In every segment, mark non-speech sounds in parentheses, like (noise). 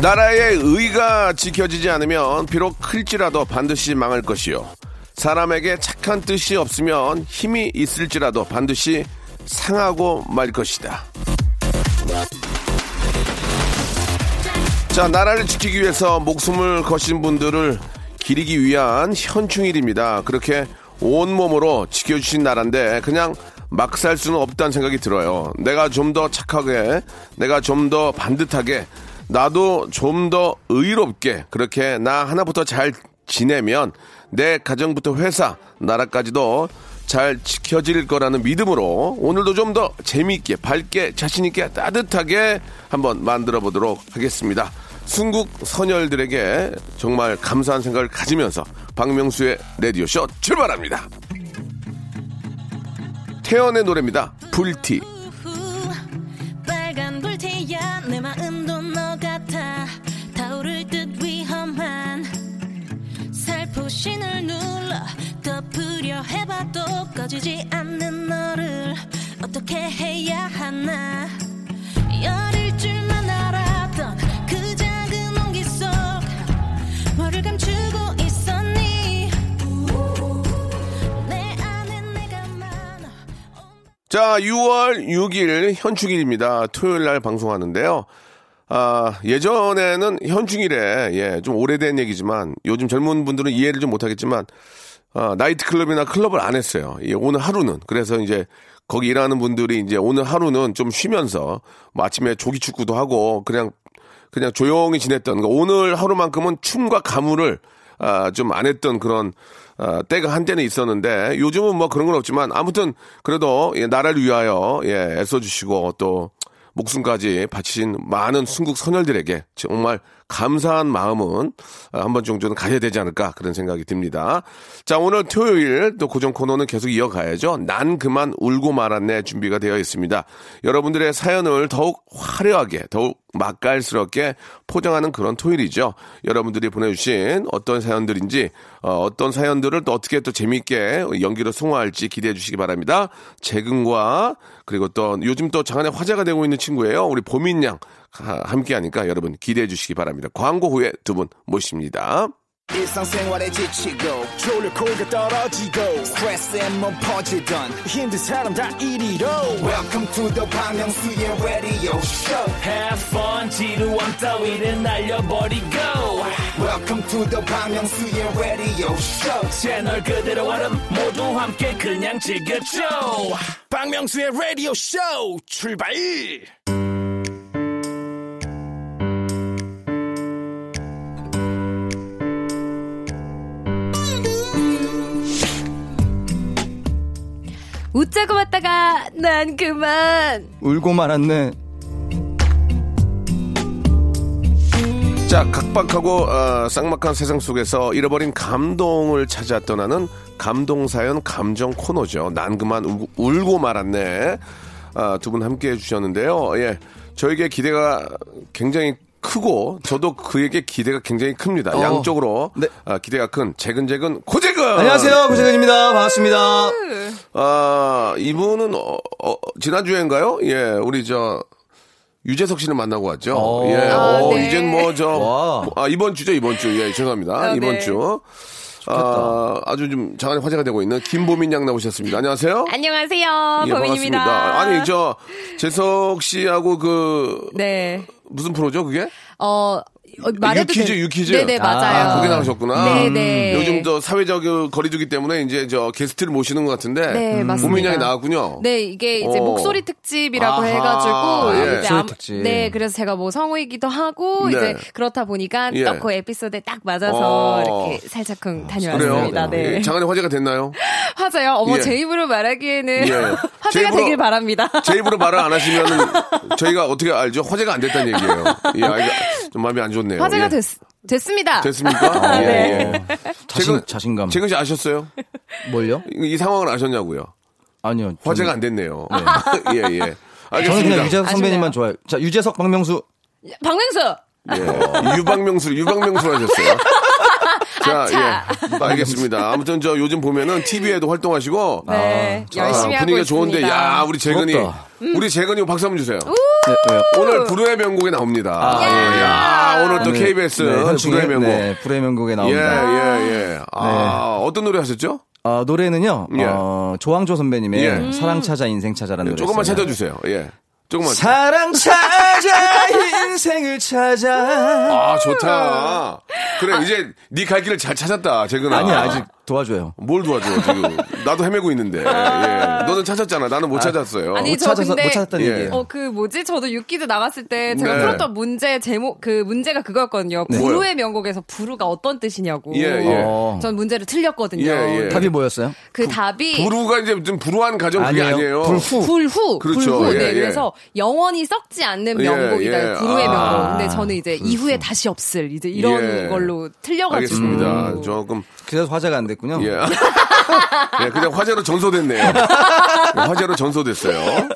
나라의 의가 지켜지지 않으면 비록 클지라도 반드시 망할 것이요. 사람에게 착한 뜻이 없으면 힘이 있을지라도 반드시 상하고 말 것이다. 자, 나라를 지키기 위해서 목숨을 거신 분들을 기리기 위한 현충일입니다. 그렇게 온몸으로 지켜주신 나라인데 그냥 막 살 수는 없다는 생각이 들어요. 내가 좀 더 착하게, 내가 좀 더 반듯하게, 나도 좀 더 의롭게 그렇게 나 하나부터 잘 지내면 내 가정부터 회사, 나라까지도 잘 지켜질 거라는 믿음으로 오늘도 좀 더 재미있게, 밝게, 자신있게, 따뜻하게 한번 만들어 보도록 하겠습니다. 순국 선열들에게 정말 감사한 생각을 가지면서 박명수의 라디오쇼 출발합니다. 태연의 노래입니다. 불티. 려 해봐도 꺼지지 않는 너를 어떻게 해야 하나 열일 줄만 알았던 그 작은 온기 속 뭐를 감추고 있었니 내 안에 내가 많아 자, 6월 6일 현충일입니다. 토요일 날 방송하는데요. 아, 예전에는 현충일에, 예, 좀 오래된 얘기지만, 요즘 젊은 분들은 이해를 좀 못하겠지만, 아, 나이트클럽이나 클럽을 안 했어요. 예, 오늘 하루는. 그래서 이제, 거기 일하는 분들이 이제 오늘 하루는 좀 쉬면서, 뭐 아침에 조기 축구도 하고, 그냥, 그냥 조용히 지냈던, 거. 오늘 하루만큼은 춤과 가물을, 아, 좀 안 했던 그런, 아, 때가 한때는 있었는데 요즘은 뭐 그런 건 없지만 아무튼 그래도 예, 나라를 위하여 예, 애써주시고 또 목숨까지 바치신 많은 순국 선열들에게 정말 감사한 마음은 아, 한번 정도는 가져야 되지 않을까 그런 생각이 듭니다. 자 오늘 토요일 또 고정 코너는 계속 이어가야죠. 난 그만 울고 말았네 준비가 되어 있습니다. 여러분들의 사연을 더욱 화려하게 더욱 맛깔스럽게 포장하는 그런 토요일이죠. 여러분들이 보내주신 어떤 사연들인지 어, 떤 사연들을 또 어떻게 또 재미있게 연기로 승화할지 기대해 주시기 바랍니다. 재근과 그리고 또 요즘 또 장안에 화제가 되고 있는 친구예요. 우리 보민양 함께 하니까 여러분 기대해 주시기 바랍니다. 광고 후에 두 분 모십니다. 지치고, 떨어지고, 퍼지던, welcome to the Bang Myung-soo's radio show. Have fun 지루함 따위를 날려버리고. Welcome to the Bang Myung-soo's radio show. 채널 그대로 얼음 모두 함께 그냥 즐겨줘. 박명수의 라디오 쇼 출발 웃자고 왔다가 난 그만 울고 말았네. 자, 각박하고 어, 쌍막한 세상 속에서 잃어버린 감동을 찾아 떠나는 감동사연 감정 코너죠. 난 그만 울고, 울고 말았네. 아, 두 분 함께 해주셨는데요. 예, 저에게 기대가 굉장히 크고 저도 그에게 기대가 굉장히 큽니다. 어. 양쪽으로 네. 아, 기대가 큰 재근재근 고재근. 안녕하세요, 고재근입니다. 반갑습니다. 아, 이분은 어, 어, 지난 주에인가요? 예, 우리 저 유재석 씨를 만나고 왔죠. 어. 예, 아, 어, 네. 이젠 뭐저 와. 아, 이번 주죠, 이번 주. 예, 죄송합니다. 아, 이번 네. 주. 아, 아주 좀 장안에 화제가 되고 있는 김보민 양 나오셨습니다. 안녕하세요. 안녕하세요 예, 범인입니다 반갑습니다. 아니, 저 재석 씨하고 그 네 무슨 프로죠, 그게? 어, 어, 말해도 유퀴즈, 돼- 유퀴즈. 네네 맞아요. 아, 거기 나오셨구나. 네네. 요즘 또 사회적 거리두기 때문에 이제 저 게스트를 모시는 것 같은데. 네, 맞습니다. 고민 양이 나왔군요. 네, 이게 이제 오. 목소리 특집이라고 아하, 해가지고 예. 이제 목소리 특집. 네, 그래서 제가 뭐 성우이기도 하고 네. 이제 그렇다 보니까 예. 딱그 에피소드에 딱 맞아서 어. 이렇게 살짝쿵 그래요. 다녀왔습니다. 네. 예, 장안에 화제가 됐나요? (laughs) 화제요. 어머 예. 제 입으로 말하기에는 예. (laughs) 제 화제가 입으로- 되길 바랍니다. 제 입으로 말을 안 하시면 (laughs) 저희가 어떻게 알죠? 화제가 안 됐다는 얘기예요. 예, 아, 좀 마음이 안 좋 네요. 화제가 예. 됐, 됐습니다. 됐습니까? 예, (laughs) 네. 예. 자신, 최근- 자신감. 최근 씨 아셨어요? 뭘요? 이, 이 상황을 아셨냐고요? 아니요. 화제가 저는- 안 됐네요. (laughs) 예, 예. 저는 알겠습니다. 그냥 유재석 선배님만. 좋아해요. 자, 유재석, 박명수. 박명수 예. 유방명수, 유방명수 하셨어요. 자. 예. 알겠습니다. (laughs) 아무튼 저 요즘 보면은 TV에도 활동하시고. 네 자, 열심히 하고 분위기가 있습니다. 좋은데, 야, 우리 재근이. 부럽다. 우리 재근이 박수 한번 주세요. 네, 왜요? 오늘 불후의 명곡에 나옵니다. 아, 예. 야, 오늘 또 네, KBS 네, 불후의 현충의 명곡. 네, 불의 명곡에 예, 나옵니다. 예, 예. 아, 어떤 노래 하셨죠? 어, 노래는요, 예. 어, 조항조 선배님의 예. 사랑 찾아 인생 찾아라는 노래. 조금만 찾아주세요. 예. 조금만. 사랑 찾아 인생을 찾아. 아, 좋다. 그래, 이제 네 갈 길을 잘 찾았다, 재근아. 아니 아직 도와줘요. 뭘 도와줘, 지금. (laughs) 나도 헤매고 있는데. 예. 너는 찾았잖아. 나는 못 찾았어요. 아니, 못 저 찾아서 근데- 못 찾았다는 예. 얘기예요. 어, 그 뭐지? 저도 유키즈 나갔을 때 제가 네. 풀었던 문제 제목, 그 문제가 그거였거든요. 네. 부르의 명곡에서 부르가 어떤 뜻이냐고. 예, 예. 어. 전 문제를 틀렸거든요. 예, 예. 답이 뭐였어요? 그 답이 부루가 이제 좀 불우한 가정 그게 아니에요. 불후. 불후, 그렇죠. 불후. 예, 네, 예. 그래서 영원히 썩지 않는 예, 명곡이다. 예. 불후의 아. 명곡. 근데 저는 이제 이후에 다시 없을 이제 이런 예. 걸로 틀려가지고. 알겠습니다. 조금, 그래서 화제가 안 됐군요. 예. (laughs) 예, 그냥 화제로 전소됐네요. 예, 화제로 전소됐어요.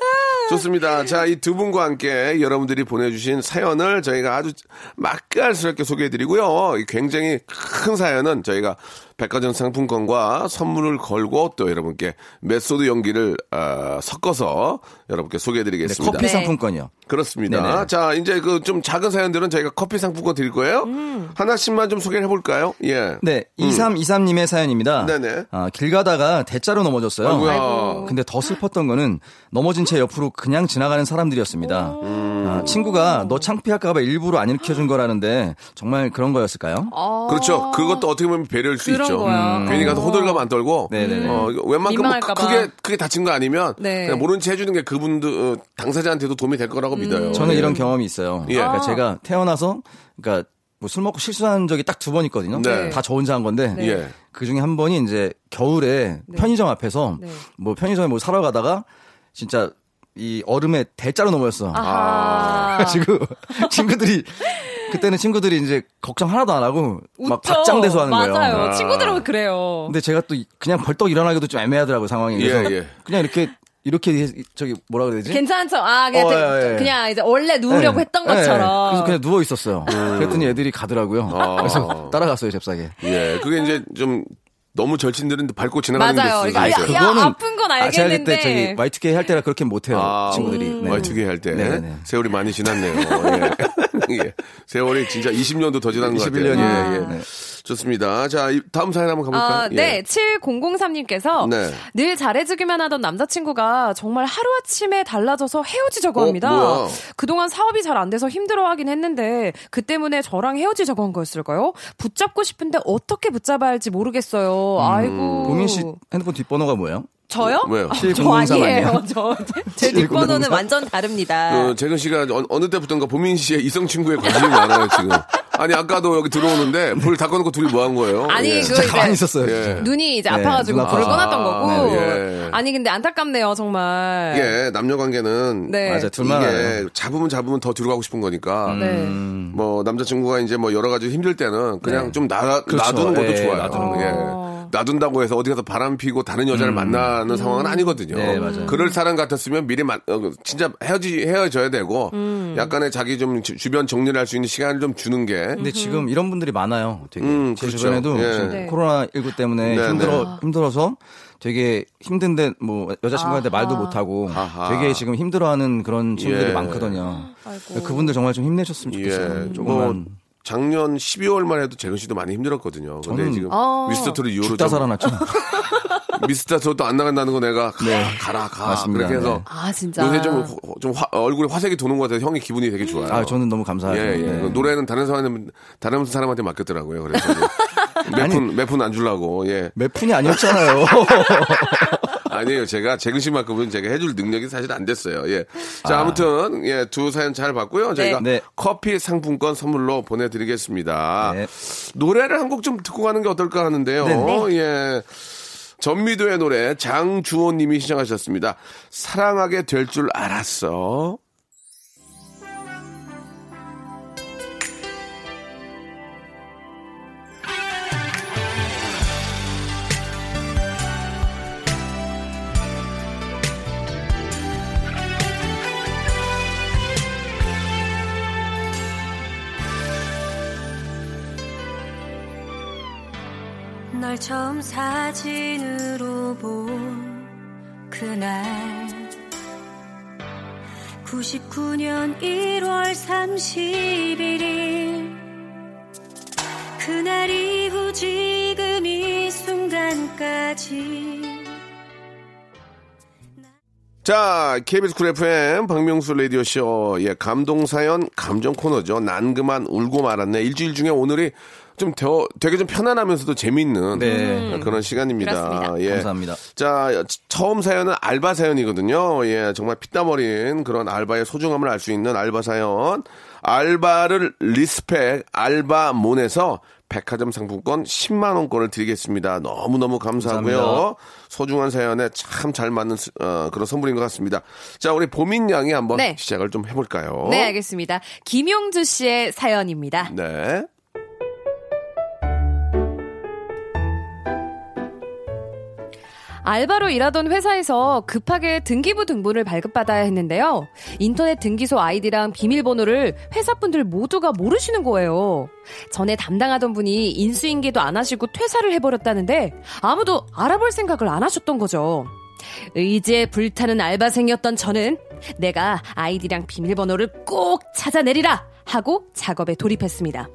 좋습니다. 자, 이 두 분과 함께 여러분들이 보내주신 사연을 저희가 아주 맛깔스럽게 소개해드리고요. 이 굉장히 큰 사연은 저희가 백화점 상품권과 선물을 걸고 또 여러분께 메소드 연기를 어, 섞어서 여러분께 네, 소개해드리겠습니다. 커피 네. 상품권이요. 그렇습니다. 네네. 자, 이제 그 좀 작은 사연들은 저희가 커피 상품권 드릴 거예요. 하나씩만 좀 소개를 해볼까요? 예. 네, 2323님의 사연입니다. 네네. 아, 길 가다가 대자로 넘어졌어요. 아이고야. 근데 더 슬펐던 거는 넘어진 채 옆으로 그냥 지나가는 사람들이었습니다. 음. 아, 친구가 너 창피할까봐 일부러 안 일으켜준 거라는데 정말 그런 거였을까요? 아. 그렇죠. 그것도 어떻게 보면 배려일 수 그런 있죠. 거야. 음, 괜히 가서 호들갑 안 떨고. 네네네. 어, 웬만큼 봐. 크게, 크게 다친 거 아니면. 네. 그냥 모른 채 해주는 게 그분들, 어, 당사자한테도 도움이 될 거라고 믿어요. 저는 예. 이런 경험이 있어요. 예. 그러니까 아. 제가 태어나서 그러니까 뭐 술 먹고 실수한 적이 딱 두 번 있거든요. 네. 다저 혼자 한 건데 네. 예. 그 중에 한 번이 이제 겨울에 편의점 앞에서 네. 뭐 편의점에 뭐 사러 가다가 진짜 이 얼음에 대자로 넘어졌어. 아하. (laughs) 그래가지고 (laughs) 친구들이 그때는 친구들이 이제 걱정 하나도 안 하고 막 웃죠. 박장대소 하는 거예요. 맞아요. 친구들은 그래요. 근데 제가 또 그냥 벌떡 일어나기도 좀 애매하더라고요 상황이. 그래서 예, 예. 그냥 이렇게 이렇게 저기 뭐라 그래야 되지? 괜찮죠? 아, 그냥, 어, 되- 예, 예. 그냥 이제 원래 누우려고 네. 했던 네. 것처럼. 그래서 그냥 누워 있었어요. 그랬더니 애들이 가더라고요. 아. 그래서 따라갔어요 잽싸게. 예. 그게 이제 좀 너무 절친들은 밟고 지나가는 맞아요. 게 그러니까 있어요. 야, 야, 아픈 건 아, 제가 알겠는데. 그때 저기 Y2K 할 때라 그렇게 못해요 아, 친구들이. 네. Y2K 할 때. 네네네. 세월이 많이 지났네요. (laughs) 예. (laughs) 예. 세월이 진짜 20년도 더 지난 것 같아요. 21년이에요. 예, 예. 네. 좋습니다. 자, 이 다음 사연 한번 가볼까요? 아, 예. 네. 7003님께서 네. 늘 잘해주기만 하던 남자친구가 정말 하루아침에 달라져서 헤어지자고 어, 합니다. 뭐야? 그동안 사업이 잘 안 돼서 힘들어하긴 했는데 그 때문에 저랑 헤어지자고 한 거였을까요? 붙잡고 싶은데 어떻게 붙잡아야 할지 모르겠어요. 아이고. 보민 씨 핸드폰 뒷번호가 뭐예요? 저요? 왜요? 저7003 아니에요. 아니에요? (laughs) 저, (laughs) 제 뒷번호는 완전 다릅니다. 그 재근 씨가 어, 느 때부터인가 보민 씨의 이성 친구에 관심이 많아요 지금. 아니 아까도 여기 들어오는데 불다 꺼놓고 둘이 뭐 한 거예요? 아니, 예. 그 가만히 있었어요. 예. 눈이 이제 네, 아파가지고 눈 불을. 꺼놨던 거고. 네, 예. 아니 근데 안타깝네요 정말. 이게 남녀 관계는 네. 맞아요. 둘만 이게. 잡으면 잡으면 더 들어가고 싶은 거니까. 네. 뭐 남자친구가 이제 뭐 여러 가지 힘들 때는 그냥 좀 놔, 그렇죠. 놔두는 것도 예, 좋아요. 놔두는 거. 예. 어. 놔둔다고 해서 어디 가서 바람 피고 다른 여자를 만나는 상황은 아니거든요. 네, 맞아요. 그럴 사람 같았으면 미리 만, 어, 진짜 헤어지 헤어져야 되고 약간의 자기 좀 주, 주변 정리를 할 수 있는 시간을 좀 주는 게 근데 지금 이런 분들이 많아요. 되게 음, 제 그렇죠. 주변에도 예. 지금 네. 코로나 19 때문에 네, 힘들어 힘들어서 되게 힘든데 뭐 여자친구한테 말도 못 하고 아하. 되게 지금 힘들어하는 그런 친구들이 예. 많거든요. 아이고. 그분들 정말 좀 힘내셨으면 좋겠어요. 예, 조금만. 뭐 작년 12월만 해도 재근 씨도 많이 힘들었거든요. 근데 저는 지금 어. 미스터 트롯 이후로 죽다 좀 살아났죠. (laughs) 미스터 트롯도 안 나간다는 거 내가 가, 가라 가 맞습니다. 그렇게 해서 네. 아 진짜. 요새 좀, 좀 화- 얼굴에 화색이 도는 것 같아서 형이 기분이 되게 좋아요. 아, 저는 너무 예, 감사하죠. 예. 네. 그 노래는 다른 사람한테, 다른 사람한테 맡겼더라고요. 그래서. (laughs) 몇 푼, 몇푼안 주려고, 예. 몇 푼이 아니었잖아요. (laughs) 아니에요. 제가 재근 씨만큼은 제가 해줄 능력이 사실 안 됐어요. 예. 자, 아. 무튼 예, 두 사연 잘 봤고요. 저희가 네. 커피 상품권 선물로 보내드리겠습니다. 네. 노래를 한 곡 좀 듣고 가는 게 어떨까 하는데요. 네. 예. 전미도의 노래 장주호 님이 시청하셨습니다. 사랑하게 될 줄 알았어. 널 처음 사진으로 본 그날 99년 1월 31일 그날 이후 지금 이 순간까지 자, KBS 쿨 FM 박명수 라디오쇼. 예, 감동사연 감정 코너죠. 난 그만 울고 말았네. 일주일 중에 오늘이 좀 더, 되게 좀 편안하면서도 재밌는 네. 그런 시간입니다. 그렇습니다. 예. 감사합니다. 자, 처음 사연은 알바 사연이거든요. 예, 정말 피땀 어린 그런 알바의 소중함을 알 수 있는 알바 사연. 알바를 respect 알바몬에서 백화점 상품권 10만 원권을 드리겠습니다. 너무너무 감사하고요. 감사합니다. 소중한 사연에 참 잘 맞는 스- 어, 그런 선물인 것 같습니다. 자, 우리 보민 양이 한번 네. 시작을 좀 해볼까요? 네, 알겠습니다. 김용주 씨의 사연입니다. 네. 알바로 일하던 회사에서 급하게 등기부 등본을 발급받아야 했는데요. 인터넷 등기소 아이디랑 비밀번호를 회사분들 모두가 모르시는 거예요. 전에 담당하던 분이 인수인계도 안 하시고 퇴사를 해버렸다는데 아무도 알아볼 생각을 안 하셨던 거죠. 의지에 불타는 알바생이었던 저는 내가 아이디랑 비밀번호를 꼭 찾아내리라 하고 작업에 돌입했습니다.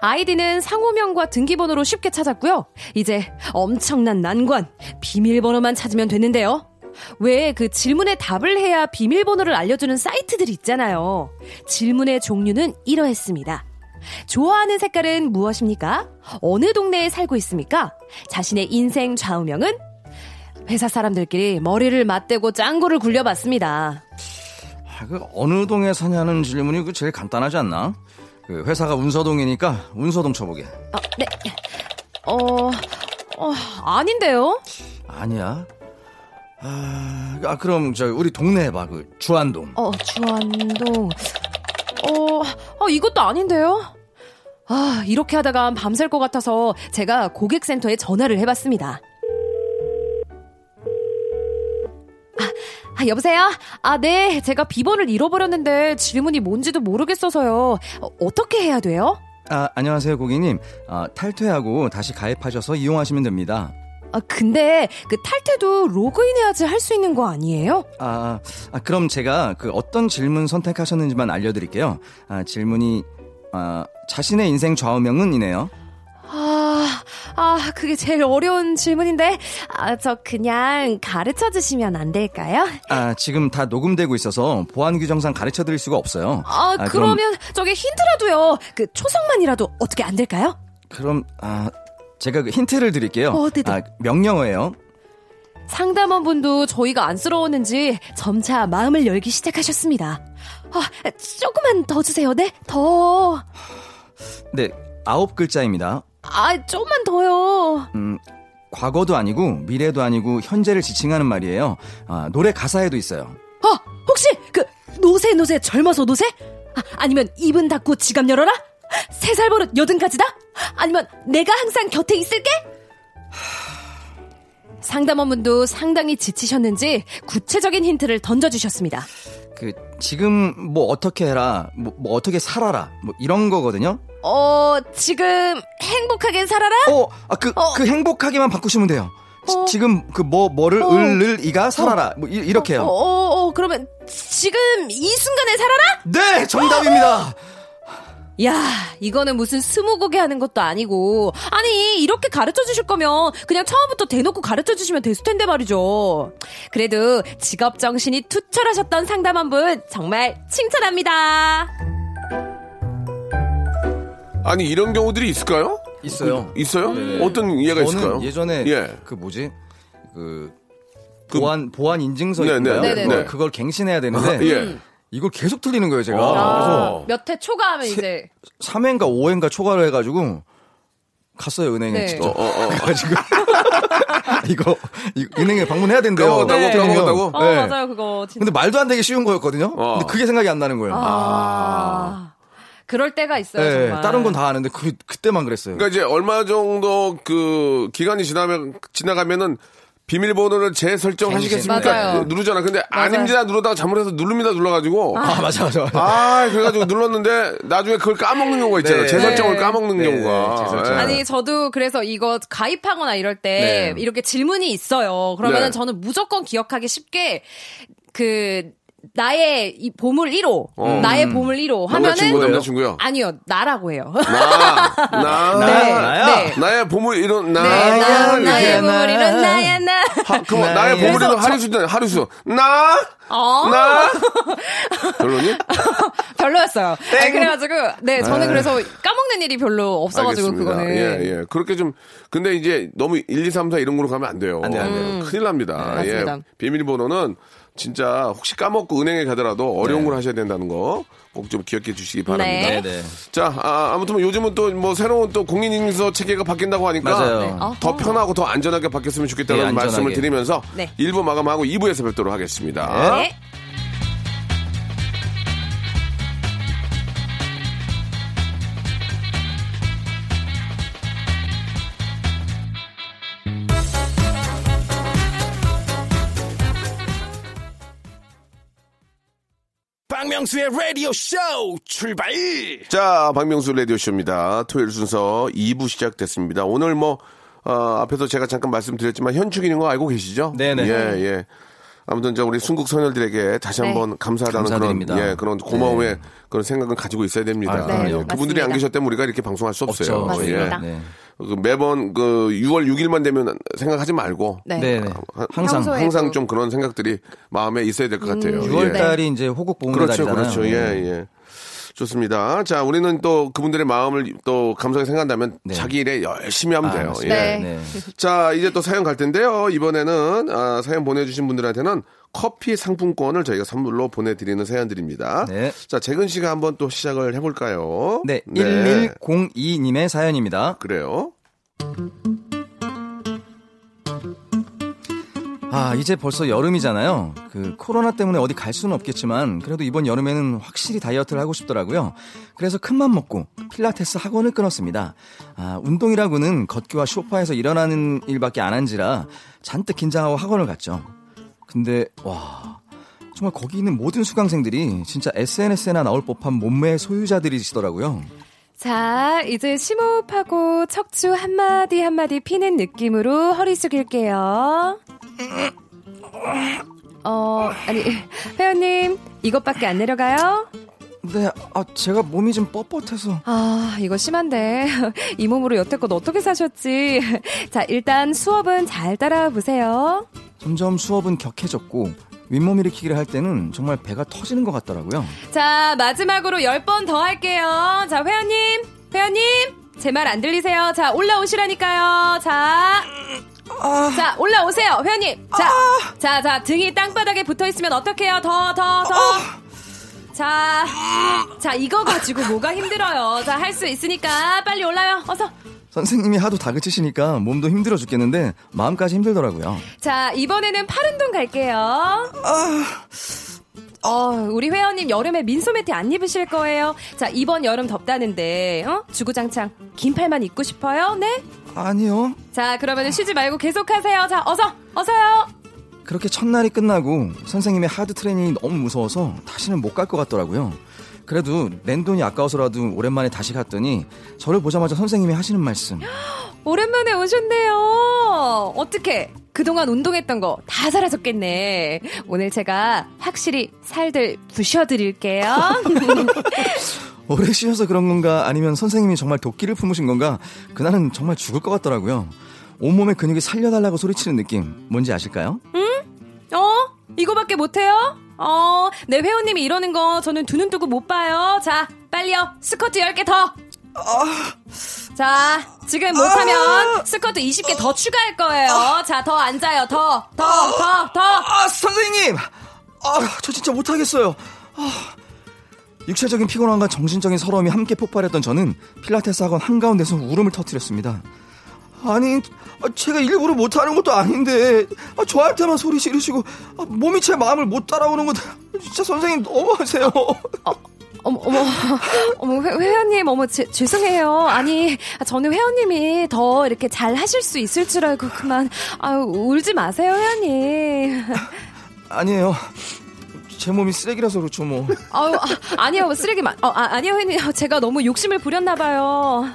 아이디는 상호명과 등기번호로 쉽게 찾았고요. 이제 엄청난 난관, 비밀번호만 찾으면 됐는데요. 왜 그 질문에 답을 해야 비밀번호를 알려주는 사이트들 있잖아요. 질문의 종류는 이러했습니다. 좋아하는 색깔은 무엇입니까? 어느 동네에 살고 있습니까? 자신의 인생 좌우명은? 회사 사람들끼리 머리를 맞대고 짱구를 굴려봤습니다. 아, 그 어느 동에 사냐는 질문이 그 제일 간단하지 않나? 그 회사가 운서동이니까 운서동 쳐보게. 아, 네. 어, 어, 아닌데요? 아니야. 아, 아, 그럼 저 우리 동네 해봐. 그 주안동. 어, 주안동. 어, 어, 이것도 아닌데요? 아, 이렇게 하다가 밤샐 것 같아서 제가 고객센터에 전화를 해봤습니다. 아, 아, 여보세요? 아, 네. 제가 비번을 잃어버렸는데 질문이 뭔지도 모르겠어서요. 어, 어떻게 해야 돼요? 아, 안녕하세요, 고객님. 아, 탈퇴하고 다시 가입하셔서 이용하시면 됩니다. 아, 근데 그 탈퇴도 로그인해야지 할 수 있는 거 아니에요? 아, 아, 그럼 제가 그 어떤 질문 선택하셨는지만 알려드릴게요. 아, 질문이, 아, 자신의 인생 좌우명은이네요. 아, 아, 그게 제일 어려운 질문인데, 아, 저 그냥 가르쳐 주시면 안 될까요? 아, 지금 다 녹음되고 있어서 보안 규정상 가르쳐 드릴 수가 없어요. 아, 아, 그러면 그럼- 저기 힌트라도요. 그 초성만이라도 어떻게 안 될까요? 그럼, 아, 제가 그 힌트를 드릴게요. 어. 아, 명령어예요. 상담원분도 저희가 안쓰러웠는지 점차 마음을 열기 시작하셨습니다. 아, 조금만 더 주세요. 네? 더. 네, 아홉 글자입니다. 아, 조금만 더요. 음, 과거도 아니고 미래도 아니고 현재를 지칭하는 말이에요. 아, 노래 가사에도 있어요. 아, 혹시 그 노세 노세 젊어서 노세? 아, 아니면 입은 닫고 지갑 열어라? 세 살 버릇 여든까지다? 아니면 내가 항상 곁에 있을게? 상담원분도 상당히 지치셨는지 구체적인 힌트를 던져주셨습니다. 그 지금 뭐 어떻게 해라, 뭐, 뭐 어떻게 살아라, 뭐 이런 거거든요. 어, 지금 행복하게 살아라? 어, 아, 그, 어. 그 행복하게만 바꾸시면 돼요. 지- 어. 지 금 그 뭐 뭐를 어. 을을 이가 살아라, 뭐 이, 렇게요 어, 어, 어, 그러면 지금 이 순간에 살아라? 네, 정답입니다. 야, 이거는 무슨 스무고개 하는 것도 아니고. 아니, 이렇게 가르쳐 주실 거면 그냥 처음부터 대놓고 가르쳐 주시면 됐을 텐데 말이죠. 그래도 직업 정신이 투철하셨던 상담한 분 정말 칭찬합니다. 아니 이런 경우들이 있을까요? 있어요. 있어요? 네네. 어떤 예가 저는 있을까요? 예전에 예. 그 뭐지 그 그- 보안 보안 인증서 네, 있나요? 네, 네, 그걸, 네. 갱신해야 되는데 아, 예. 이걸 계속 틀리는 거예요, 제가. 아. 그래서 몇 회 초과하면 이제 3회인가 5회인가 초과를 해가지고 갔어요 은행에 네. 직접. 어, 어, 어. 그래가지고 (laughs) 이거, 이거 은행에 방문해야 된대요. 까먹었다고? 네. 까먹었다고? 어, 네. 맞아요, 그거 진짜. 근데 말도 안 되게 쉬운 거였거든요. 어. 근데 그게 생각이 안 나는 거예요. 아. 그럴 때가 있어요, 네, 정말. 다른 건 다 아는데 그 그때만 그랬어요. 그러니까 이제 얼마 정도 그 기간이 지나면 지나가면은 비밀번호를 재설정하시겠습니까? 누르잖아. 근데 맞아요. 아닙니다 누르다가 잘못해서 누릅니다 눌러가지고 아 맞아 맞아. 맞아. 아, 그래가지고 눌렀는데 나중에 그걸 까먹는 경우가 있잖아요. 네. 재설정을 네. 까먹는 네, 경우가. 네, 재설정. 예. 아니 저도 그래서 이거 가입하거나 이럴 때 네. 이렇게 질문이 있어요. 그러면은 네. 저는 무조건 기억하기 쉽게 그 나의 이 보물 1호, 어. 나의 보물 1호 하면은 남자친구, 남자친구요? 아니요 나라고 해요. (laughs) 나, 나, 네, 나야? 네. 나의 보물 이런 나, 네, 나, 나의. 보물 1호 나야 나. 하, 그럼 나의- 나의 보물이는 그래서 하루수든 하루수. 나, 어? 나. (laughs) 별로니? 별로였어요. 아니, 그래가지고 네 저는 그래서 까먹는 일이 별로 없어가지고 알겠습니다. 그거는 예, 예. 그렇게 좀, 근데 이제 너무 1, 2, 3, 4 이런 걸로 가면 안 돼요. 안 돼요, 안 돼요. 음, 큰일 납니다. 네, 맞습니다. 예. 비밀번호는 진짜 혹시 까먹고 은행에 가더라도 어려운 걸 하셔야 된다는 거 꼭 좀 기억해 주시기 바랍니다. 네. 네. 자, 아, 무튼 요즘은 또 뭐 새로운 또 공인인증서 체계가 바뀐다고 하니까 맞아요. 네. 더. 편하고 더 안전하게 바뀌었으면 좋겠다는 네. 말씀을 드리면서 네. 1부 마감하고 2부에서 뵙도록 하겠습니다. 박명수의 라디오 쇼 출발! 자, 박명수 라디오 쇼입니다. 토요일 순서 2부 시작됐습니다. 오늘 뭐, 어, 앞에서 제가 잠깐 말씀드렸지만 현충일인 거 알고 계시죠? 네네. 예, 예. 아무튼 저 우리 순국 소녀들에게 다시 네. 한번 감사하다는 감사드립니다. 그런 예 그런 고마움의 그런 생각은 가지고 있어야 됩니다. 아, 네, 예, 그분들이 안 맞습니다. 계셨다면 우리가 이렇게 방송할 수 없어요. 없죠. 맞습니다. 네. 그 매번 그 6월 6일만 되면 생각하지 말고 네. 네. 네. 하- 항상 항상 또- 좀 그런 생각들이 마음에 있어야 될 것 같아요. 6월 예. 달이 이제 호국 보훈 그렇죠, 달이잖아요. 그렇죠. 예, 예. 좋습니다. 자, 우리는 또 그분들의 마음을 또 감사하게 생각한다면 네. 자기 일에 열심히 하면 아, 돼요. 예. 네. 네. 자, 이제 또 사연 갈 텐데요. 이번에는 아, 사연 보내주신 분들한테는 커피 상품권을 저희가 선물로 보내드리는 사연들입니다. 네. 자, 재근 씨가 한번 또 시작을 해볼까요? 네, 1102님의 사연입니다. 그래요. 아, 이제 벌써 여름이잖아요. 그 코로나 때문에 어디 갈 수는 없겠지만 그래도 이번 여름에는 확실히 다이어트를 하고 싶더라고요. 그래서 큰맘 먹고 필라테스 학원을 끊었습니다. 아, 운동이라고는 걷기와 소파에서 일어나는 일밖에 안 한지라 잔뜩 긴장하고 학원을 갔죠. 근데 와, 정말 거기 있는 모든 수강생들이 진짜 SNS에나 나올 법한 몸매의 소유자들이시더라고요. 자, 이제 심호흡하고 척추 한마디 한마디 피는 느낌으로 허리 숙일게요. 어, 아니, 회원님, 이것밖에 안 내려가요? 네, 아, 제가 몸이 좀 뻣뻣해서. 아, 이거 심한데. 이 몸으로 여태껏 어떻게 사셨지? 자, 일단 수업은 잘 따라와 보세요. 점점 수업은 격해졌고 윗몸 일으키기를 할 때는 정말 배가 터지는 것 같더라고요. 자, 마지막으로 10번 더 할게요. 자, 회원님, 회원님, 제 말 안 들리세요? 자, 올라오시라니까요. 자. 자, 올라오세요, 회원님. 자, 자, 자, 등이 땅바닥에 붙어 있으면 어떡해요? 더, 더, 더. 자, 자, 이거 가지고 뭐가 힘들어요. 자, 할 수 있으니까 빨리 올라요. 어서. 선생님이 하도 다그치시니까 몸도 힘들어 죽겠는데 마음까지 힘들더라고요. 자, 이번에는 팔 운동 갈게요. 어, 우리 회원님 여름에 민소매티 안 입으실 거예요. 자, 이번 여름 덥다는데, 어? 주구장창 긴 팔만 입고 싶어요? 네? 아니요. 자, 그러면 쉬지 말고 계속 하세요. 자, 어서, 어서요. 그렇게 첫날이 끝나고 선생님의 하드 트레이닝이 너무 무서워서 다시는 못 갈 것 같더라고요. 그래도 낸 돈이 아까워서라도 오랜만에 다시 갔더니 저를 보자마자 선생님이 하시는 말씀. (gasps) 오랜만에 오셨네요. 어떻게? 그동안 운동했던 거 다 사라졌겠네. 오늘 제가 확실히 살들 부셔드릴게요. (laughs) (laughs) 오래 쉬어서 그런 건가 아니면 선생님이 정말 도끼를 품으신 건가 그날은 정말 죽을 것 같더라고요. 온몸의 근육이 살려달라고 소리치는 느낌 뭔지 아실까요? 어? 이거밖에 못해요? 어, 내 회원님이 이러는 거 저는 두 눈 뜨고 못 봐요. 자, 빨리요. 스쿼트 10개 더. 자, 지금 못하면 스쿼트 20개 더 추가할 거예요. 자, 더 앉아요. 더, 더, 더, 더. 아 선생님 아 저 진짜 못하겠어요 아, 육체적인 피곤함과 정신적인 서러움이 함께 폭발했던 저는 필라테스 학원 한가운데서 울음을 터뜨렸습니다 아니 아, 제가 일부러 못하는 것도 아닌데 아, 저한테만 소리 지르시고 아, 몸이 제 마음을 못 따라오는 건 진짜 선생님 너무하세요 어머, 어머, 어머, 회, 회원님, 어머, 제, 죄송해요. 아니, 저는 회원님이 더 이렇게 잘 하실 수 있을 줄 알고 그만, 아유, 울지 마세요, 회원님. 아니에요 제 몸이 쓰레기라서 그렇죠 뭐 아유, 아, 아니요, 쓰레기 만, 어, 아, 아니요, 회원님. 제가 너무 욕심을 부렸나봐요.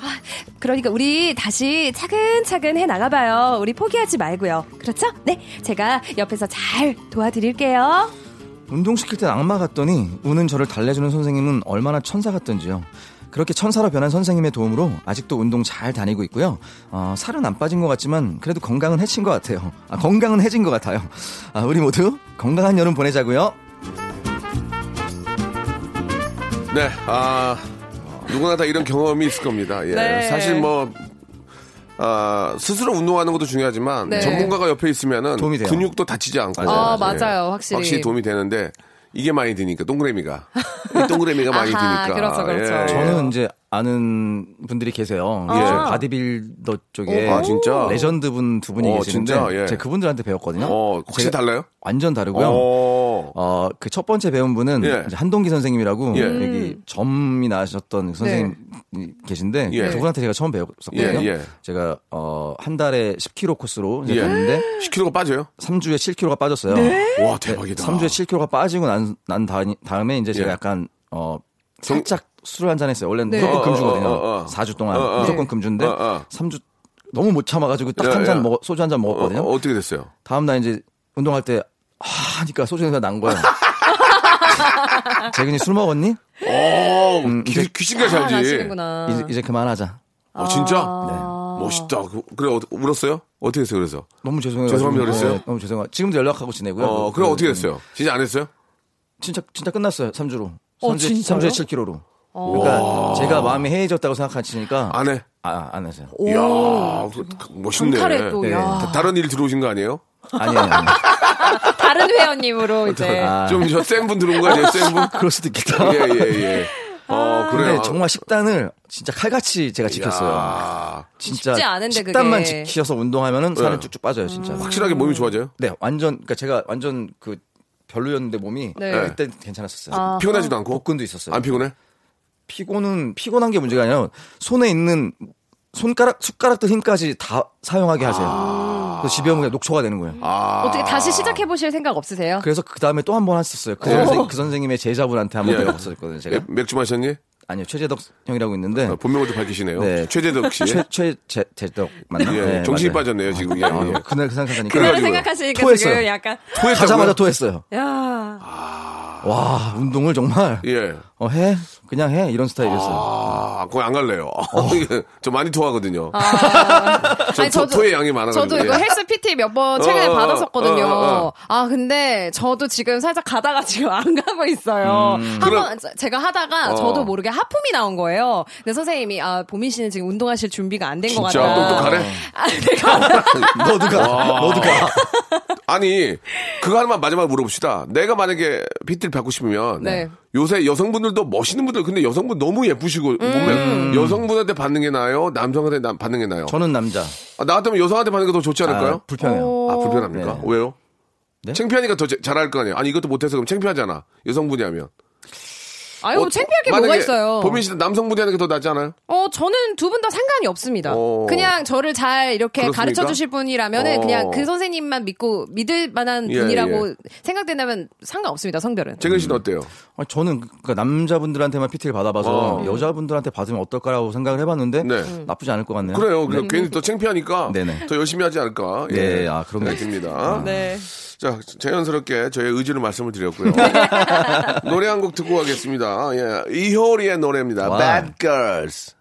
아, 그러니까 우리 다시 차근차근 해 나가봐요. 우리 포기하지 말고요. 그렇죠? 네, 제가 옆에서 잘 도와드릴게요. 운동시킬 땐 악마 같더니 우는 저를 달래주는 선생님은 얼마나 천사 같던지요. 그렇게 천사로 변한 선생님의 도움으로 아직도 운동 잘 다니고 있고요. 어, 살은 안 빠진 것 같지만 그래도 건강은 해친 것 같아요. 아, 건강은 해진 것 같아요. 아, 우리 모두 건강한 여름 보내자고요. 네, 아, 누구나 다 이런 경험이 있을 겁니다. 예. 네. 사실 뭐, 아, 스스로 운동하는 것도 중요하지만 네. 전문가가 옆에 있으면은 도움이 돼요. 근육도 다치지 않고 아, 예. 맞아요. 확실히. 확실히 도움이 되는데 이게 많이 드니까 동그라미가 이 동그라미가 많이 아하, 드니까 그렇죠, 그렇죠. 예. 저는 이제 아는 분들이 계세요. 아. 이제 바디빌더 쪽에 아, 진짜? 레전드 분 두 분이 어, 계시는데 진짜? 예. 제가 그분들한테 배웠거든요. 어, 혹시 달라요? 완전 다르고요. 어. 어, 그첫 번째 배운 분은 예. 한동기 선생님이라고 예. 여기 점이 나셨던 선생님 이 계신데 예. 그분한테 제가 처음 배웠었거든요. 예, 예. 제가 어, 한 달에 10kg 코스로 이제 예. 갔는데 10kg가 빠져요? 3주에 7kg가 빠졌어요. 와, 대박이다. 3주에 7kg가 빠지고 난, 난 다, 다음에 이제 제가 예. 약간 어 살짝 술을 한 잔 했어요. 원래는 네. 무조건 어, 금주거든요. 어, 어, 어. 4주 동안 어, 어. 무조건 네. 금주인데 어, 어. 3주 너무 못 참아가지고 딱 야, 한잔 야. 먹 소주 한잔 어, 먹었거든요. 어, 떻게 됐어요? 다음 날 이제 운동할 때 아, 하니까 소주 냄새 난 거예요. (laughs) 재근이 술 먹었니? 어, 음, 귀, 이제- 귀신같이 아, 알지. 이제, 이제 그만하자. 어, 진짜? 아. 멋있다. 그- 그래, 어, 울었어요? 어떻게 했어요, 그래서? 너무 죄송해요. 죄송합니다 그랬어요? 너무 죄송해요. 지금도 연락하고 지내고요. 어, 그럼 그, 어떻게 음, 됐어요? 진짜 안 했어요? 진짜 진짜 끝났어요. 3주로. 어, 3주에, 진짜요? 3주에 7kg로. 그러니까 제가 마음이 해해졌다고 생각하시니까 안 해? 아, 안 하세요. 이야, 그- 멋있네. 강칼에 또, 네. 야. 다- 다른 일 들어오신 거 아니에요? 아니에요. 아니에요. (laughs) 다른 회원님으로 이제. 아, 좀저센분 들어온 거 아니에요, 센 분? (laughs) 그럴 수도 있겠다. 예, 예, 예. 어, (laughs) 그래요. 근데 정말 식단을 진짜 칼같이 제가 지켰어요. 야, 진짜 쉽지 않은데, 식단만 그게. 지켜서 운동하면은 살이 네. 쭉쭉 빠져요, 진짜. 확실하게 몸이 좋아져요? 네, 완전 그러니까 제가 완전 그 별로였는데 몸이 네. 그때 괜찮았었어요. 아. 피곤하지도 않고? 복근도 있었어요. 안 피곤해? 피곤은 피곤한 게 문제가 아니라 손에 있는 손가락 숟가락들 힘까지 다 사용하게 하세요. 그래서 집에 오면 그냥 녹초가 되는 거예요. 아. 어떻게 다시 시작해 보실 생각 없으세요? 그래서 그 다음에 또 한 번 했었어요. 그, 선생, 그 선생님의 제자분한테 한번 예. 배웠었거든요. 제가 예, 맥주 마셨니? 아니요 최재덕 형이라고 있는데 아, 본명을 좀 밝히시네요. 네. 최재덕 씨. 최최재덕 맞나? 예, 네, 정신이 맞아요. 빠졌네요, 지금. 예, 아, 예. 그날 그 생각하니까 그날. 생각하시니까 토했어요. 지금 약간. 가자마자 토했어요. 야. 와 운동을 정말 예. 어, 해 그냥 해 이런 스타일이었어요. 아, 거기 안 갈래요. (laughs) 저 많이 토하거든요. 아. (laughs) 저 아니, 토- 토의 양이 많아가지고. 저도 이거 예. 헬스 PT 몇 번 최근에 어, 어, 받았었거든요. 어, 어, 어. 아, 근데 저도 지금 살짝 가다가 지금 안 가고 있어요. 한 그럼- 번 제가 하다가 어. 저도 모르게 하품이 나온 거예요. 근데 선생님이 아, 보민 씨는 지금 운동하실 준비가 안 된것 진짜? 같다. 또, 또 가래? 아, 내가 너도 가, 너도 가. 아니, 그거 하나만 마지막으로 물어봅시다. 내가 만약에 PT를 받고 싶으면. 네. 요새 여성분들도 멋있는 분들, 근데 여성분 너무 예쁘시고, 음. 보면 여성분한테 받는 게 나아요? 남성한테 나- 받는 게 나아요? 저는 남자. 아, 나 같으면 여성한테 받는 게 더 좋지 않을까요? 아, 불편해요. 아, 불편합니까? 네. 왜요? 네? 창피하니까 더 제- 잘할 거 아니에요? 아니, 이것도 못해서 그럼 창피하잖아. 여성분이 하면. 아유, 뭐 어, 창피할 게 뭐가 있어요. 보민 씨는 남성분이 하는 게 더 낫지 않아요? 어, 저는 두 분 다 상관이 없습니다. 어. 그냥 저를 잘 이렇게 그렇습니까? 가르쳐 주실 분이라면 은 어. 그냥 그 선생님만 믿고 믿을 만한 예, 분이라고 예. 생각된다면 상관없습니다, 성별은. 재근 씨는 어때요? 아, 저는 그러니까 남자분들한테만 PT를 받아봐서 어. 여자분들한테 받으면 어떨까라고 생각을 해봤는데 네. 음. 나쁘지 않을 것 같네요. 그래요. 그냥 괜히 더 창피하니까 네네. 더 열심히 하지 않을까. 네, 아, 그런 게 듭니다. 네. 자, 자연스럽게 저의 의지를 말씀을 드렸고요. (laughs) 노래 한 곡 듣고 가겠습니다. 좋습니다. 예, 이효리의 노래입니다. 와. Bad Girls.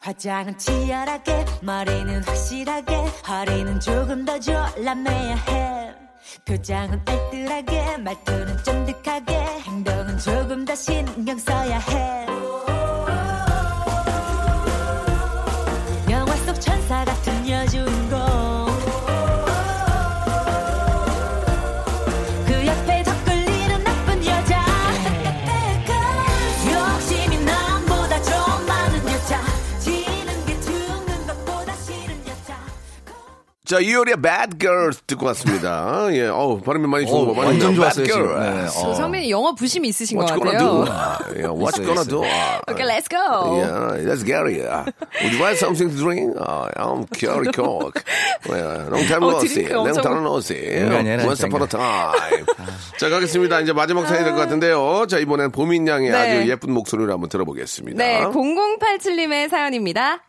화장은 치열하게 머리는 확실하게 허리는 조금 더 졸라매야 해 표정은 알뜰하게 말투는 쫀득하게 행동은 조금 더 신경 써야 해 자, 이효리의 Bad Girls 듣고 왔습니다. 예, 어우, 발음이 많이 좋은 어, 거 많이 완전. 좋았어요, Bad 지금. Girls. 네, 어. 성민이 영어 부심이 있으신 것 What you gonna 같아요. do? 아, 예, What you 있어요, gonna do? 아, Okay, let's go. Yeah, let's get it. Would you like something to drink? Uh, I'm Curry Coke. Well, long time 어, no see. drink Long 엄청- time no see. 인간이 아니라 Once upon a time. 자, 가겠습니다. 이제 마지막 사연이 될 것 같은데요. 자, 이번엔 보민 양의 네. 아주 예쁜 목소리를 한번 들어보겠습니다. 네, 0087님의 사연입니다.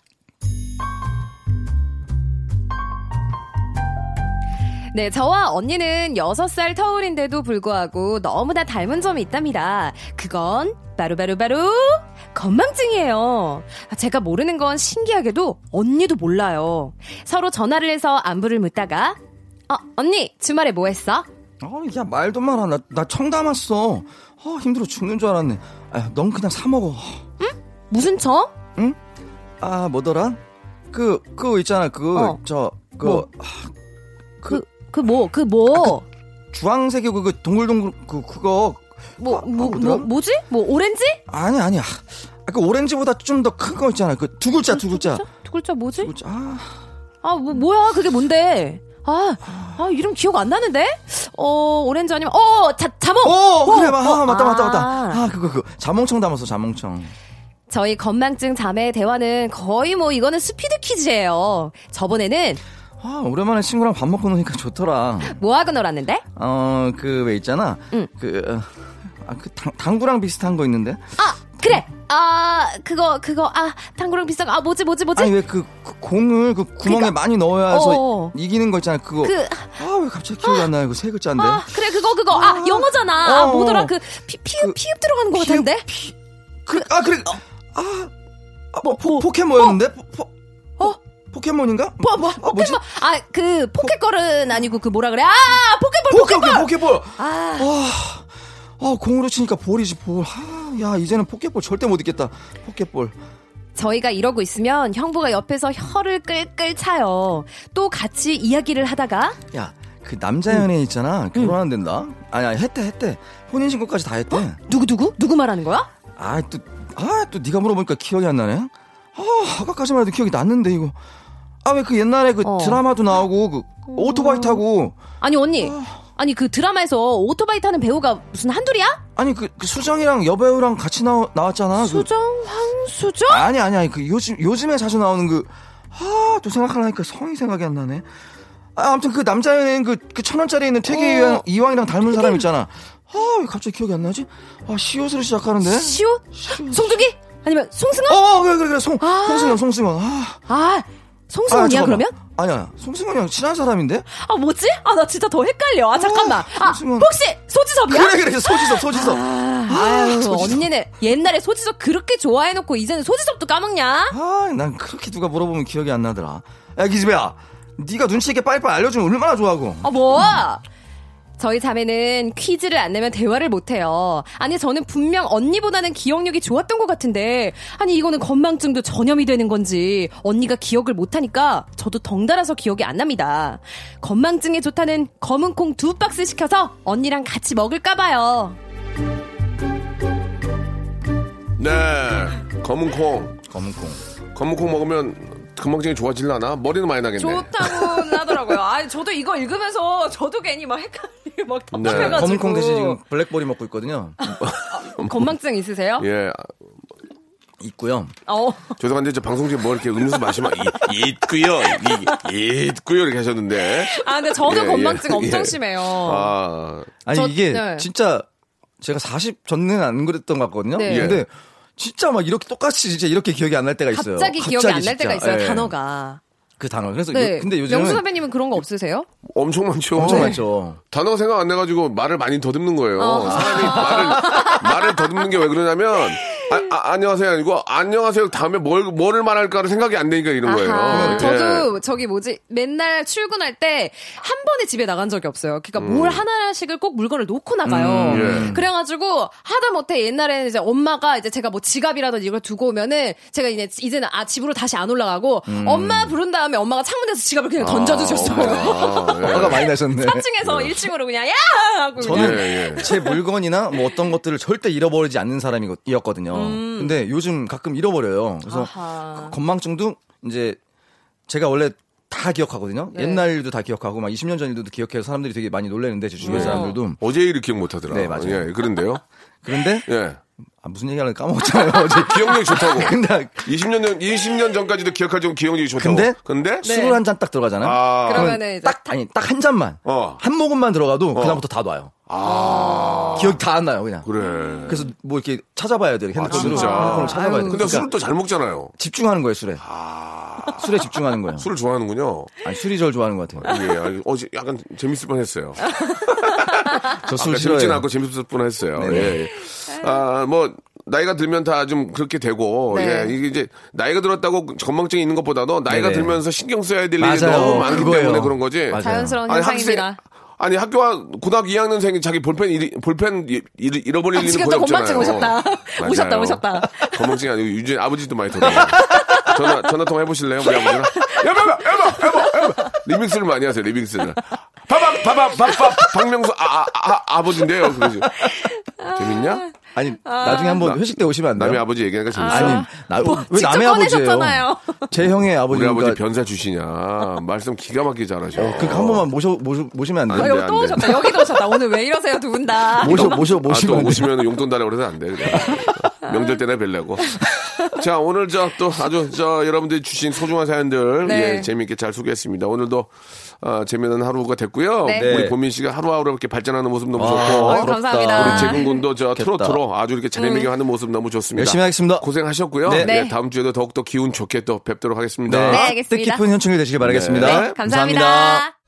네, 저와 언니는 6살 터울인데도 불구하고 너무나 닮은 점이 있답니다. 그건 바로 바로 바로 건망증이에요. 제가 모르는 건 신기하게도 언니도 몰라요. 서로 전화를 해서 안부를 묻다가 어, 언니, 주말에 뭐 했어? 어, 야, 말도 마라. 나, 나 청담았어. 어, 힘들어 죽는 줄 알았네. 아, 넌 그냥 사 먹어. 무슨 청? 아, 뭐더라? 그, 그거 있잖아. 그, 어. 저, 그, 뭐? 아, 그, 그 뭐, 그 뭐, 주황색이고 그 동글동글, 그, 그거. 뭐, 아, 뭐? 뭐, 뭐지? 뭐, 오렌지? 아니, 아니야. 아, 그 오렌지보다 좀 더 큰 거 있잖아. 그 두 글자, 두 글자. 두 글자 뭐지? 두 글자. 아, 아, 뭐, 뭐야, 그게 뭔데? 아, 아, 이름 기억 안 나는데? 어, 오렌지 아니면, 어, 자, 자몽! 어, 그래, 마, 어, 아, 맞다, 맞다, 맞다. 아. 아, 그거, 그, 자몽청 담았어, 자몽청. 저희 건망증 자매의 대화는 거의 뭐, 이거는 스피드 퀴즈예요. 저번에는 아, 오랜만에 친구랑 밥 먹고 노니까 좋더라. 뭐 하고 놀았는데? 어, 그, 왜 있잖아. 응. 그, 어, 아, 그, 당, 당구랑 비슷한 거 있는데. 아, 그래! 아, 그거, 그거, 아, 당구랑 비싼 거, 아, 뭐지, 뭐지, 뭐지? 아니, 왜 그, 그 공을 그 구멍에 그러니까, 많이 넣어야 해서 어. 이기는 거 있잖아. 그거. 그, 아, 왜 갑자기 기억이 안 나요? 그세 글자인데. 아, 그래, 그거, 그거. 아, 영어잖아. 아, 어. 뭐더라, 그, 피, 피읍, 그, 피읍 들어가는 거 같은데? 피, 그, 아, 그래. 아, 아, 뭐, 포, 뭐, 포켓몬이었는데? 포, 포, 어? 포켓몬인가? 뭐, 뭐, 아, 뭐지? 포켓몬. 아, 그, 포켓걸은 아니고, 그 뭐라 그래? 아, 포켓볼, 포켓, 포켓볼! 포켓볼! 아, 아, 공으로 치니까 볼이지, 볼. 아, 야, 이제는 포켓볼 절대 못 이겼다. 포켓볼. 저희가 이러고 있으면 형부가 옆에서 혀를 끌끌 차요. 또 같이 이야기를 하다가 야, 그 남자 연예인 있잖아. 결혼 안 된다? 아니, 아니, 했대, 했대. 혼인 신고까지 다 했대. 누구 누구 누구 말하는 거야? 아, 또, 아, 또 네가 물어보니까 기억이 안 나네. 아, 아까까지만 해도 기억이 났는데, 이거. 아, 왜 그 옛날에 그 어. 드라마도 나오고, 그, 오토바이 타고, 아니 언니, 아니 그 드라마에서 오토바이 타는 배우가 무슨 한둘이야? 아니, 그, 그 수정이랑 여배우랑 같이 나, 나왔잖아. 그- 수정 황수정? 아니, 아니, 아니, 그 요즘, 요즘에 자주 나오는 그, 아, 또 생각하려니까 성이 생각이 안 나네. 아, 아무튼 그 남자 연예인 그, 그 천 원짜리 있는 태기 어. 이왕, 이왕이랑 닮은 사람 있잖아. 아, 왜 갑자기 기억이 안 나지? 아, 시옷으로 시작하는데? 시옷? 송중기? 아니면 송승헌? 어, 그래, 그래, 그래. 송, 아. 송승헌, 송승헌. 아, 아 송승헌이야 잠깐만. 그러면? 아니야, 송승헌이 랑 친한 사람인데? 아 뭐지? 아 나 진짜 더 헷갈려. 아 잠깐만. 아 송승헌. 혹시 소지섭이야? 그래, 그래, 소지섭, 소지섭. 아, 아유, 소지섭. 언니는 옛날에 소지섭 그렇게 좋아해놓고 이제는 소지섭도 까먹냐? 아, 난 그렇게 누가 물어보면 기억이 안 나더라. 야, 기집애야. 네가 눈치 있게 빨리빨리 알려주면 얼마나 좋아하고. 아, 뭐? 저희 자매는 퀴즈를 안 내면 대화를 못 해요. 아니, 저는 분명 언니보다는 기억력이 좋았던 것 같은데, 아니, 이거는 건망증도 전염이 되는 건지, 언니가 기억을 못 하니까 저도 덩달아서 기억이 안 납니다. 건망증에 좋다는 검은 콩 두 박스 시켜서 언니랑 같이 먹을까 봐요. 네. 검은 콩. 검은 콩. 검은 콩 먹으면 건망증이 좋아질라나? 머리는 많이 나겠네. 좋다고 (laughs) 하더라고요. 아, 저도 이거 읽으면서 저도 괜히 막 헷갈리고 막 네. 답답해가지고. 검은 콩 대신 지금 블랙볼이 먹고 있거든요. 건망증 있으세요? 예. 있고요. 어. 죄송한데 저 방송 중에 뭐 이렇게 음료수 마시면 이, 있고요. 이, 있고요 이렇게 하셨는데. 아, 근데 저도 예, 건망증 예, 엄청 예. 심해요. 아, 아니 저- 이게 네. 진짜 제가 40 전에는 안 그랬던 것 같거든요. 네. 근데 진짜 막 이렇게 똑같이 진짜 이렇게 기억이 안 날 때가 있어요. 갑자기 기억이 안 날. 때가 있어요, 예. 단어가. 그 단어. 그래서 네. 요- 근데 요즘은 영수 선배님은 그런 거 없으세요? 엄청 많죠. 엄청 많죠. 단어가 생각 안 나가지고 말을 많이 더듬는 거예요. 어. 사람이 말을, 말을 더듬는 게 왜 그러냐면, 아, 아, 안녕하세요. 아니고, 안녕하세요. 다음에 뭘, 뭐를 말할까를 생각이 안 되니까 이런 거예요. 아하, 예. 저도 저기 뭐지 맨날 출근할 때 한 번에 집에 나간 적이 없어요. 그러니까 뭘 하나씩을 꼭 물건을 놓고 나가요. 음, 예. 그래가지고 하다 못해 옛날에는 이제 엄마가 이제 제가 뭐 지갑이라든지 이걸 두고 오면은 제가 이제 이제는 아 집으로 다시 안 올라가고 엄마 부른 다음에 엄마가 창문에서 지갑을 그냥 던져주셨어요. 아, 예. 화가 많이 나셨네. 4층에서 1층으로 그냥 야 하고 그냥. 저는 예, 예. 제 물건이나 뭐 어떤 것들을 절대 잃어버리지 않는 사람이었거든요. 근데 요즘 가끔 잃어버려요. 그래서 음. 아하. 그 건망증도 이제 제가 원래 다 기억하거든요. 네. 옛날 일도 다 기억하고 막 20년 전 일도 기억해서 사람들이 되게 많이 놀라는데 제 주변 네. 사람들도 어제 일을 기억 못 하더라. 네, 맞아요. 예, 그런데요. (laughs) 그런데 예. 아, 무슨 얘기하는 까먹었잖아요. (laughs) 어제 기억력이 좋다고. (laughs) 근데 20년 전, 20년 전까지도 기억할 정도 기억력이 좋다고. 근데? 근데? 술을 한 잔 딱 들어가잖아요. 아. 그러면은 이제 딱 아니 딱 한 잔만 어. 한 모금만 들어가도 그다음부터 다 놔요. 기억 다안 나요 그냥. 그래. 그래서 뭐 이렇게 찾아봐야 돼요 핸드폰으로 진짜? 핸드폰을 찾아봐야 돼요. 근데 그러니까 술을 또잘 먹잖아요. 집중하는 거예요 술에. 술에 집중하는 거예요. 술을 좋아하는군요. 아니 술이 절 좋아하는 것 같아요. 예, 알- 어제 약간 재밌을 뻔 했어요. (laughs) 저술 아까 재밌진 싫어해요. 않고 재밌을 뻔 했어요. 네네. 예. 예. 아, 뭐, 나이가 들면 다 좀 그렇게 되고, 네. 예. 이게 이제, 나이가 들었다고 건망증이 있는 것보다도 나이가 네네. 들면서 신경 써야 될 일이 맞아요. 너무 많기 그거예요. 때문에 그런 거지. 맞아요. 자연스러운 아니, 현상입니다. 아니, 학교와 고등학교 2학년생이 자기 볼펜, 잃, 볼펜 잃, 잃어버릴 아, 일은 거의 없잖아요. 오셨다. 맞아요. 오셨다, 오셨다. 건망증이 아니고 유진 아버지도 많이 더듬어요. 전화, 전화 통화 해보실래요? 우리 아버지랑? (laughs) 여보, 여보, 여보, 여보, 여보. (laughs) 리믹스를 많이 하세요, 리믹스를. 봐봐, 봐봐, 봐봐, 박명수, 아, 아, 아, 아버지인데요. 그러지. 재밌냐? 아니 나중에 한번 회식 때 오시면 안 돼요? 남의 아버지 얘기하니까 재밌어. 아니 나, 뭐, 왜 남의 아버지예요? 제 형의 아버지 우리 아버지 변사 출신이야. 말씀 기가 막히게 잘하셔. 그러니까 한 번만 모셔, 모셔 모시면 안안 돼요? 돼, 여기 또. 오셨다. 여기도 오셨다. 오늘 왜 이러세요, 두 분 다. 모셔 모셔 아, 모시면 또? 오시면 용돈 달라고 그래서 안 돼. 그래. 명절 때나 뵐래고. 자, 오늘 저 또 아주 저 여러분들이 주신 소중한 사연들 네. 예, 재미있게 잘 소개했습니다. 오늘도 어, 재미있는 하루가 됐고요. 네. 우리 네. 보민 씨가 하루하루 이렇게 발전하는 모습 너무 아, 좋고. 부럽다. 감사합니다. 우리 재근 군도 저. 트로트로 아주 이렇게 재미있게 하는 모습 너무 좋습니다. 열심히 하겠습니다. 고생하셨고요. 네. 네, 네. 다음 주에도 더욱더 기운 좋게 또 뵙도록 하겠습니다. 네, 알겠습니다. 뜻깊은 현충일 되시길 바라겠습니다. 네, 네, 감사합니다.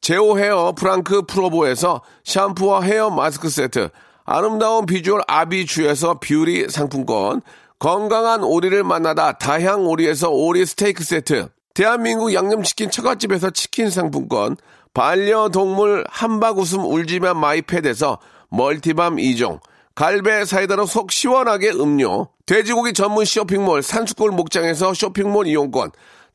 제오 헤어 프랑크 프로보에서 샴푸와 헤어 마스크 세트, 아름다운 비주얼 아비주에서 뷰티 상품권, 건강한 오리를 만나다 다향 오리에서 오리 스테이크 세트, 대한민국 양념치킨 처갓집에서 치킨 상품권, 반려동물 한바구음 울지마 마이패드에서 멀티밤 2종, 갈배 사이다로 속 시원하게 음료, 돼지고기 전문 쇼핑몰 산수골 목장에서 쇼핑몰 이용권,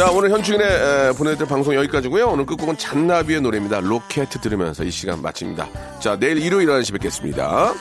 자, 오늘 현충일에 에, 보내드릴 방송 여기까지고요 오늘 끝곡은 잔나비의 노래입니다. 로켓 들으면서 이 시간 마칩니다. 자, 내일 일요일 11시 뵙겠습니다.